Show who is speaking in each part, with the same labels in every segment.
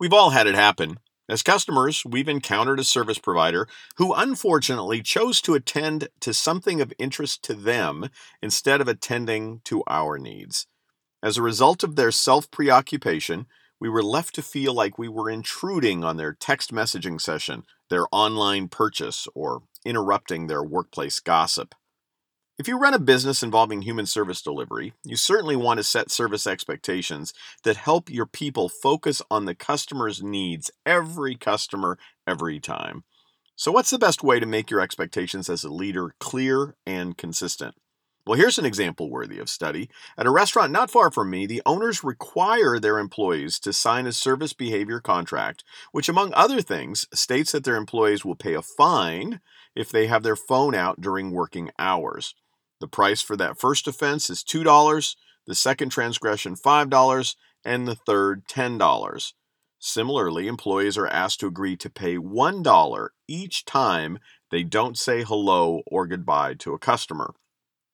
Speaker 1: We've all had it happen. As customers, we've encountered a service provider who unfortunately chose to attend to something of interest to them instead of attending to our needs. As a result of their self preoccupation, we were left to feel like we were intruding on their text messaging session, their online purchase, or interrupting their workplace gossip. If you run a business involving human service delivery, you certainly want to set service expectations that help your people focus on the customer's needs, every customer, every time. So, what's the best way to make your expectations as a leader clear and consistent? Well, here's an example worthy of study. At a restaurant not far from me, the owners require their employees to sign a service behavior contract, which, among other things, states that their employees will pay a fine if they have their phone out during working hours. The price for that first offense is $2, the second transgression $5, and the third $10. Similarly, employees are asked to agree to pay $1 each time they don't say hello or goodbye to a customer.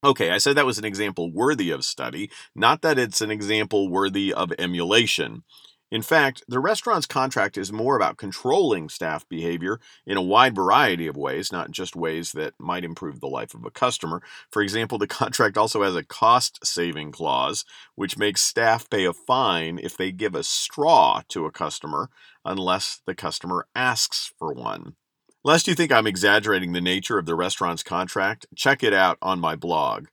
Speaker 1: Okay, I said that was an example worthy of study, not that it's an example worthy of emulation. In fact, the restaurant's contract is more about controlling staff behavior in a wide variety of ways, not just ways that might improve the life of a customer. For example, the contract also has a cost saving clause, which makes staff pay a fine if they give a straw to a customer unless the customer asks for one. Lest you think I'm exaggerating the nature of the restaurant's contract, check it out on my blog.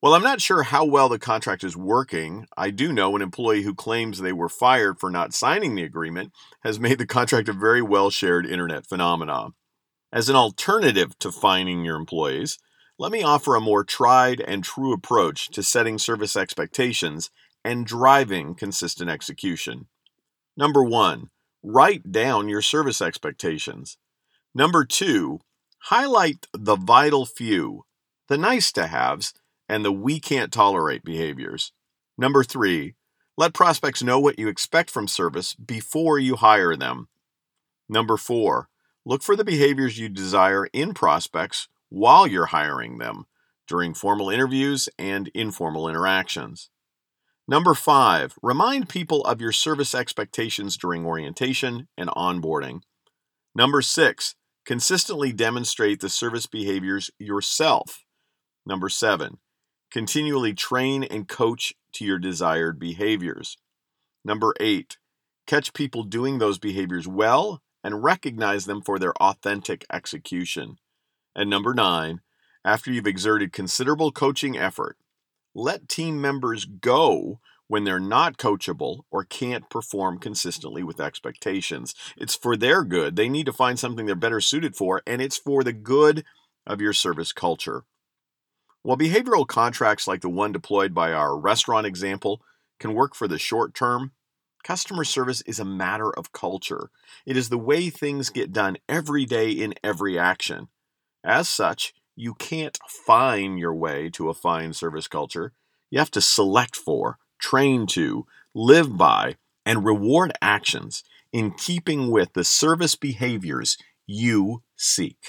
Speaker 1: While I'm not sure how well the contract is working, I do know an employee who claims they were fired for not signing the agreement has made the contract a very well shared internet phenomenon. As an alternative to fining your employees, let me offer a more tried and true approach to setting service expectations and driving consistent execution. Number one, write down your service expectations. Number two, highlight the vital few, the nice to haves, and the we can't tolerate behaviors. Number three, let prospects know what you expect from service before you hire them. Number four, look for the behaviors you desire in prospects while you're hiring them during formal interviews and informal interactions. Number five, remind people of your service expectations during orientation and onboarding. Number six, consistently demonstrate the service behaviors yourself. Number seven, Continually train and coach to your desired behaviors. Number eight, catch people doing those behaviors well and recognize them for their authentic execution. And number nine, after you've exerted considerable coaching effort, let team members go when they're not coachable or can't perform consistently with expectations. It's for their good. They need to find something they're better suited for, and it's for the good of your service culture. While behavioral contracts like the one deployed by our restaurant example can work for the short term, customer service is a matter of culture. It is the way things get done every day in every action. As such, you can't fine your way to a fine service culture. You have to select for, train to, live by, and reward actions in keeping with the service behaviors you seek.